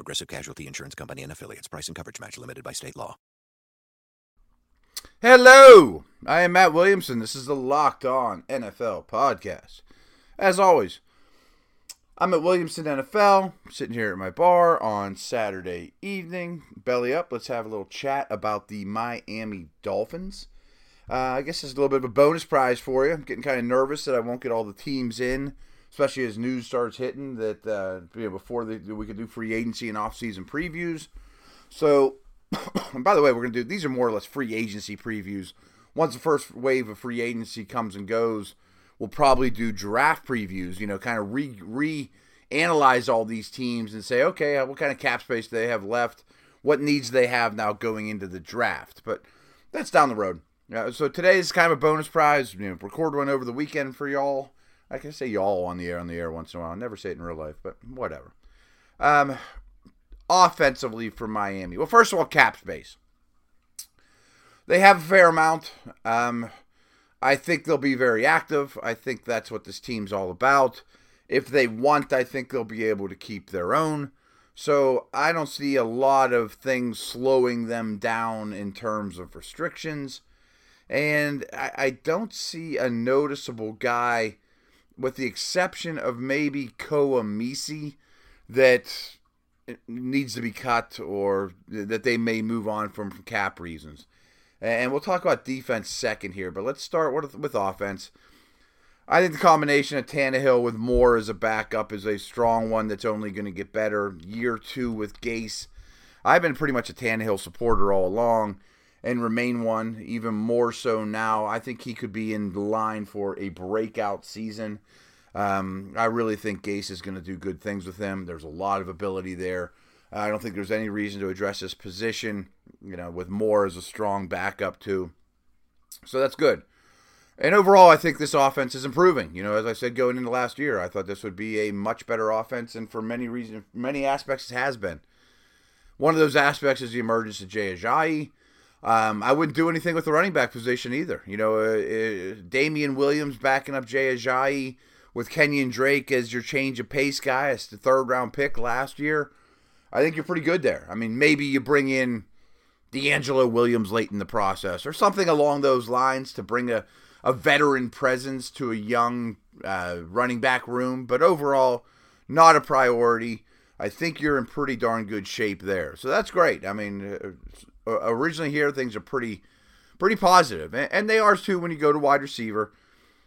Progressive Casualty Insurance Company and affiliates. Price and coverage match limited by state law. Hello, I am Matt Williamson. This is the Locked On NFL podcast. As always, I'm at Williamson NFL, sitting here at my bar on Saturday evening. Belly up, let's have a little chat about the Miami Dolphins. Uh, I guess it's a little bit of a bonus prize for you. I'm getting kind of nervous that I won't get all the teams in, especially as news starts hitting that uh, you know, before the, we could do free agency and off-season previews. So by the way, we're going to do these are more or less free agency previews. Once the first wave of free agency comes and goes, we'll probably do draft previews, you know, kind of re re analyze all these teams and say, okay, what kind of cap space do they have left? What needs they have now going into the draft? But that's down the road. Uh, so today is kind of a bonus prize. You know, record one over the weekend for y'all. I can say y'all on the air on the air once in a while. I never say it in real life, but whatever. Um, offensively for Miami? Well, first of all, cap space. They have a fair amount. Um, I think they'll be very active. I think that's what this team's all about. If they want, I think they'll be able to keep their own. So I don't see a lot of things slowing them down in terms of restrictions. And I, I don't see a noticeable guy, with the exception of maybe Koa Misi, that needs to be cut or that they may move on from, from cap reasons. And we'll talk about defense second here, but let's start with, with offense. I think the combination of Tannehill with Moore as a backup is a strong one that's only going to get better. Year two with Gase. I've been pretty much a Tannehill supporter all along and remain one, even more so now. I think he could be in line for a breakout season. Um, I really think Gase is going to do good things with him. There's a lot of ability there. I don't think there's any reason to address his position, you know, with Moore as a strong backup too. So that's good. And overall, I think this offense is improving. You know, as I said going into last year, I thought this would be a much better offense, and for many reasons, many aspects, it has been. One of those aspects is the emergence of Jay Ajayi. Um, I wouldn't do anything with the running back position either. You know, uh, uh, Damien Williams backing up Jay Ajayi with Kenyan Drake as your change of pace guy, as the third round pick last year, I think you're pretty good there. I mean, maybe you bring in DeAngelo Williams late in the process or something along those lines to bring a, a veteran presence to a young uh, running back room, but overall, not a priority. I think you're in pretty darn good shape there. So that's great. I mean, uh, originally here, things are pretty pretty positive, and they are too when you go to wide receiver.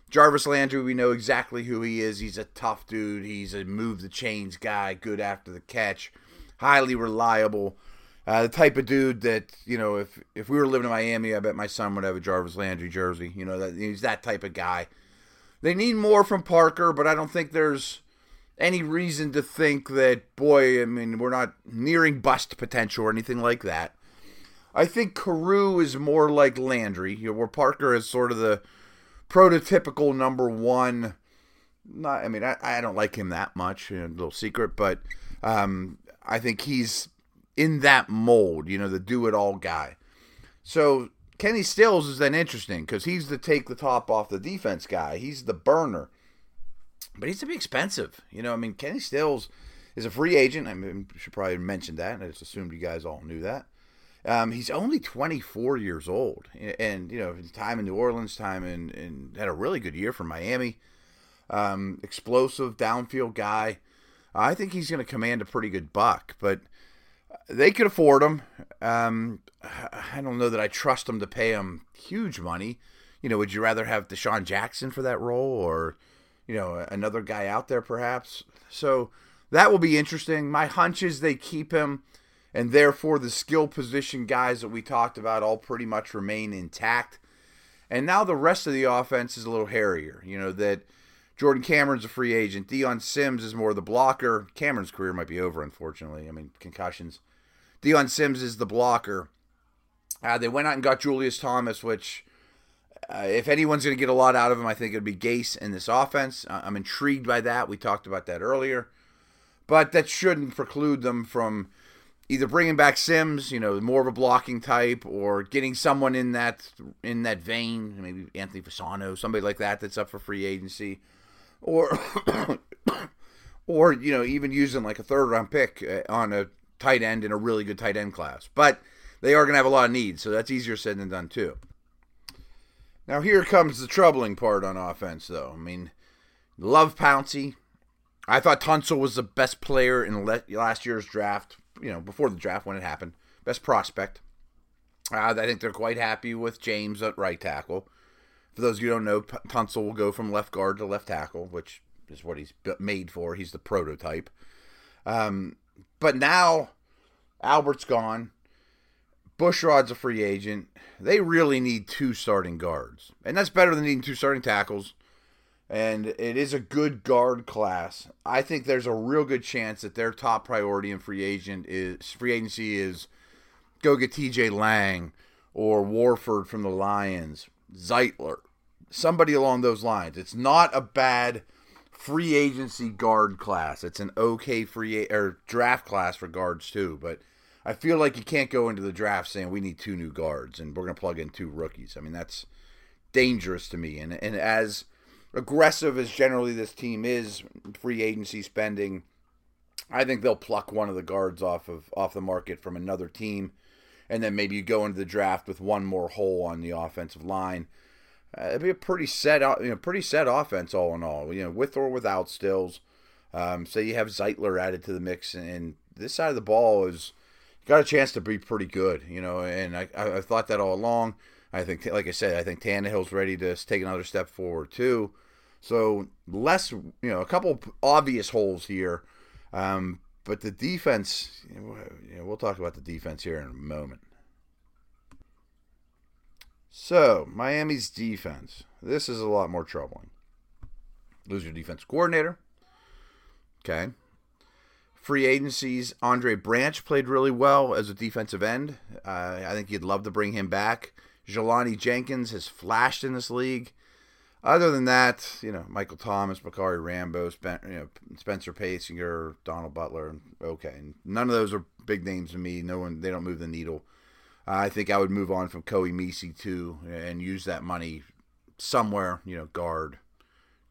Jarvis Landry, we know exactly who he is. He's a tough dude. He's a move the chains guy, good after the catch, highly reliable. Uh, the type of dude that you know, if if we were living in Miami, I bet my son would have a Jarvis Landry jersey. You know, that he's that type of guy. They need more from Parker, but I don't think there's any reason to think that. Boy, I mean, we're not nearing bust potential or anything like that. I think Carew is more like Landry, you know, where Parker is sort of the prototypical number one. Not, I mean, I, I don't like him that much. You know, a little secret, but um, I think he's in that mold. You know, the do-it-all guy. So Kenny Stills is then interesting because he's the take the top off the defense guy. He's the burner, but he's to be expensive. You know, I mean, Kenny Stills is a free agent. I mean, should probably mention that. I just assumed you guys all knew that. Um, he's only 24 years old, and you know, time in New Orleans, time in, in had a really good year for Miami. Um, explosive downfield guy. I think he's going to command a pretty good buck, but they could afford him. Um, I don't know that I trust them to pay him huge money. You know, would you rather have DeSean Jackson for that role, or you know, another guy out there perhaps? So that will be interesting. My hunch is they keep him and therefore the skill position guys that we talked about all pretty much remain intact. And now the rest of the offense is a little hairier. You know that Jordan Cameron's a free agent. Dion Sims is more the blocker. Cameron's career might be over, unfortunately. I mean concussions. Dion Sims is the blocker. Uh, they went out and got Julius Thomas, which, uh, if anyone's going to get a lot out of him, I think it'd be Gase in this offense. Uh, I'm intrigued by that. We talked about that earlier. But that shouldn't preclude them from either bringing back Sims, you know, more of a blocking type, or getting someone in that in that vein, maybe Anthony Fasano, somebody like that that's up for free agency, or or you know even using like a third round pick uh, on a tight end in a really good tight end class. But they are going to have a lot of needs, so that's easier said than done too. Now here comes the troubling part on offense, though. I mean, love Pouncey. I thought Tunsil was the best player in last year's draft. You know, before the draft when it happened, best prospect. Uh, I think they're quite happy with James at right tackle. For those of you who don't know, Tunsil will go from left guard to left tackle, which is what he's made for. He's the prototype. Um, but now Albert's gone. Bushrod's a free agent. They really need two starting guards. And that's better than needing two starting tackles. And it is a good guard class. I think there's a real good chance that their top priority in free agent is free agency is go get TJ Lang or Warford from the Lions, Zeitler, somebody along those lines. It's not a bad free agency guard class. It's an okay free or draft class for guards too, but I feel like you can't go into the draft saying we need two new guards and we're going to plug in two rookies. I mean, that's dangerous to me. And and as aggressive as generally this team is free agency spending, I think they'll pluck one of the guards off of off the market from another team and then maybe you go into the draft with one more hole on the offensive line. Uh, it'd be a pretty set, you know, pretty set offense all in all. You know, with or without Stills. Um, so you have Zeitler added to the mix, and this side of the ball is got a chance to be pretty good. You know, and I I, I thought that all along. I think, like I said, I think Tannehill's ready to take another step forward too. So less, you know, a couple obvious holes here, um, but the defense. You know, we'll talk about the defense here in a moment. So, Miami's defense. This is a lot more troubling. Lose your defense coordinator. Okay. Free agencies. Andre Branch played really well as a defensive end. Uh, I think you'd love to bring him back. Jelani Jenkins has flashed in this league. Other than that, you know, Michael Thomas, Bacarri Rambo, Spen- you know, Spencer Paysinger, Donald Butler. Okay. None of those are big names to me. No one, they don't move the needle. I think I would move on from Koa Misi too and use that money somewhere, you know, guard,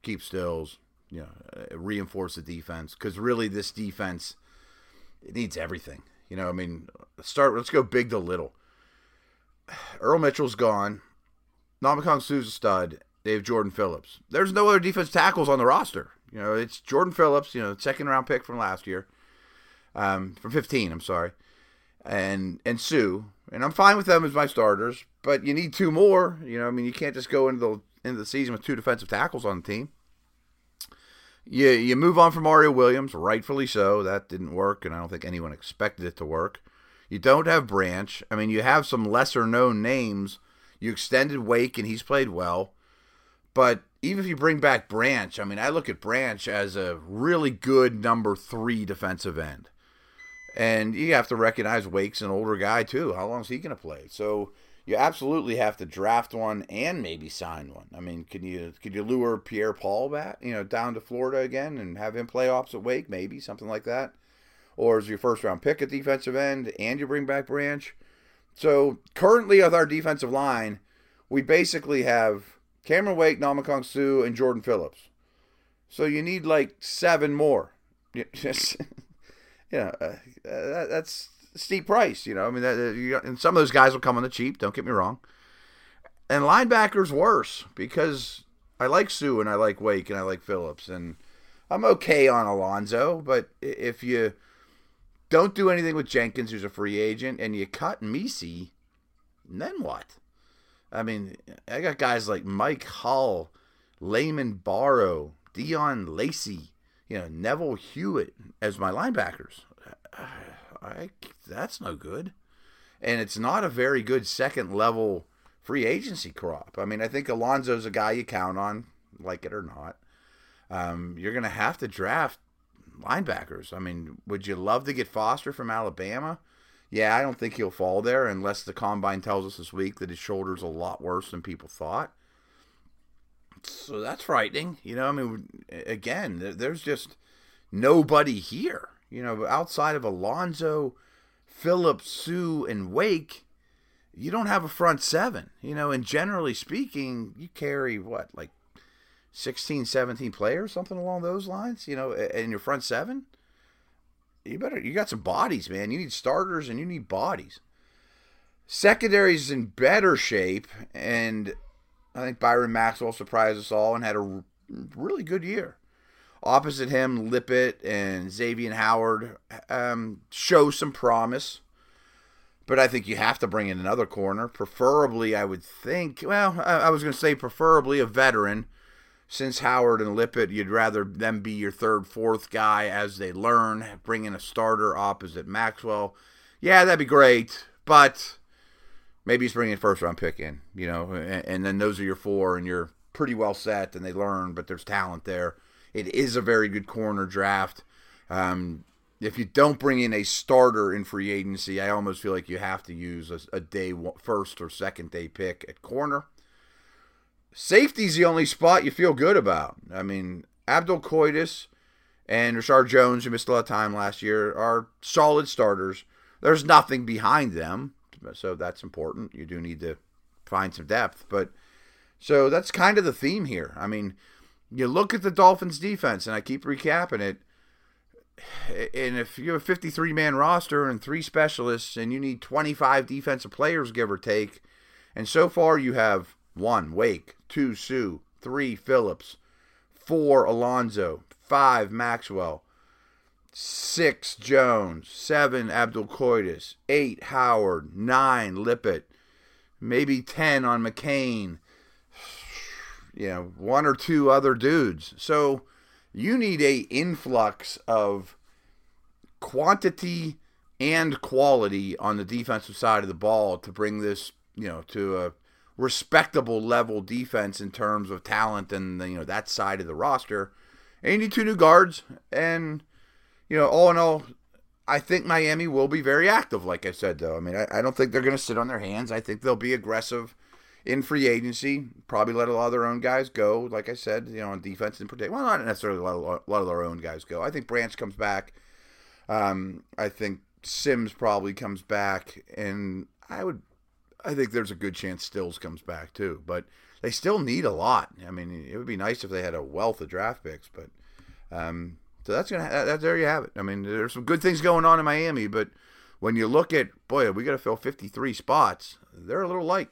keep stills, you know, uh, reinforce the defense because really this defense it needs everything. You know, I mean, start. Let's go big to little. Earl Mitchell's gone. Ndamukong Suh's a stud. They have Jordan Phillips. There's no other defense tackles on the roster. You know, it's Jordan Phillips. You know, second round pick from last year, um, from 15. I'm sorry, and and Suh. and I'm fine with them as my starters. But you need two more. You know, I mean, you can't just go into the into the season with two defensive tackles on the team. You you move on from Mario Williams, rightfully so. That didn't work, and I don't think anyone expected it to work. You don't have Branch. I mean, you have some lesser known names. You extended Wake, and he's played well. But even if you bring back Branch, I mean, I look at Branch as a really good number three defensive end. And you have to recognize Wake's an older guy too. How long is he going to play? So you absolutely have to draft one and maybe sign one. I mean, can you could you lure Pierre Paul back, you know, down to Florida again and have him play opposite Wake, maybe something like that? Or is your first round pick at defensive end and you bring back Branch? So currently with our defensive line, we basically have Cameron Wake, Ndamukong Suh, and Jordan Phillips. So you need like seven more. you know, uh, uh, that's steep price. You know, I mean, that, got, and some of those guys will come on the cheap. Don't get me wrong. And linebackers worse because I like Suh and I like Wake and I like Phillips and I'm okay on Alonso, but if you don't do anything with Jenkins, who's a free agent, and you cut Misi, then what? I mean, I got guys like Mike Hull, Lamin Barrow, Deon Lacey, you know, Neville Hewitt as my linebackers. I, that's no good. And it's not a very good second level free agency crop. I mean, I think Alonso's a guy you count on, like it or not. Um, you're going to have to draft linebackers. I mean, would you love to get Foster from Alabama? Yeah, I don't think he'll fall there unless the combine tells us this week that his shoulder's a lot worse than people thought. So that's frightening. You know, I mean, again, there's just nobody here. You know, outside of Alonso, Phillips, Suh, and Wake, you don't have a front seven. You know, and generally speaking, you carry what, like 16, 17 players, something along those lines, you know, in your front seven? You better, you got some bodies, man. You need starters and you need bodies. Secondary's in better shape, and I think Byron Maxwell surprised us all and had a really good year. Opposite him, Lippett and Xavien Howard um, show some promise. But I think you have to bring in another corner. Preferably, I would think, well, I, I was going to say preferably a veteran. Since Howard and Lippett, you'd rather them be your third, fourth guy as they learn. Bring in a starter opposite Maxwell. Yeah, that'd be great. But maybe he's bringing first round pick in, you know, and, and, then those are your four, and you're pretty well set, and they learn, but there's talent there. It is a very good corner draft. Um, if you don't bring in a starter in free agency, I almost feel like you have to use a, a day first or second day pick at corner. Safety's the only spot you feel good about. I mean, Abdul-Quddus and Reshard Jones, who missed a lot of time last year, are solid starters. There's nothing behind them so that's important. You do need to find some depth, but so that's kind of the theme here. I mean, you look at the Dolphins defense, and I keep recapping it. And if you have a 53 man roster and three specialists, and you need 25 defensive players, give or take, and so far you have one Wake, two Suh, three Phillips, four Alonso. five Maxwell, six Jones, seven Abdul-Quddus, eight Howard, nine Lippett, maybe ten on McCain, you know, one or two other dudes. So you need a influx of quantity and quality on the defensive side of the ball to bring this, you know, to a respectable level defense in terms of talent and you know that side of the roster. And you need two new guards and you know, all in all, I think Miami will be very active, like I said, though. I mean, I, I don't think they're going to sit on their hands. I think they'll be aggressive in free agency, probably let a lot of their own guys go, like I said, you know, on defense and protect. Well, not necessarily of, a lot of their own guys go. I think Branch comes back. Um, I think Sims probably comes back, and I would, I think there's a good chance Stills comes back too. But they still need a lot. I mean, it would be nice if they had a wealth of draft picks, but um, so that's gonna that, there you have it. I mean, there's some good things going on in Miami, but when you look at boy, we got to fill 53 spots. They're a little light.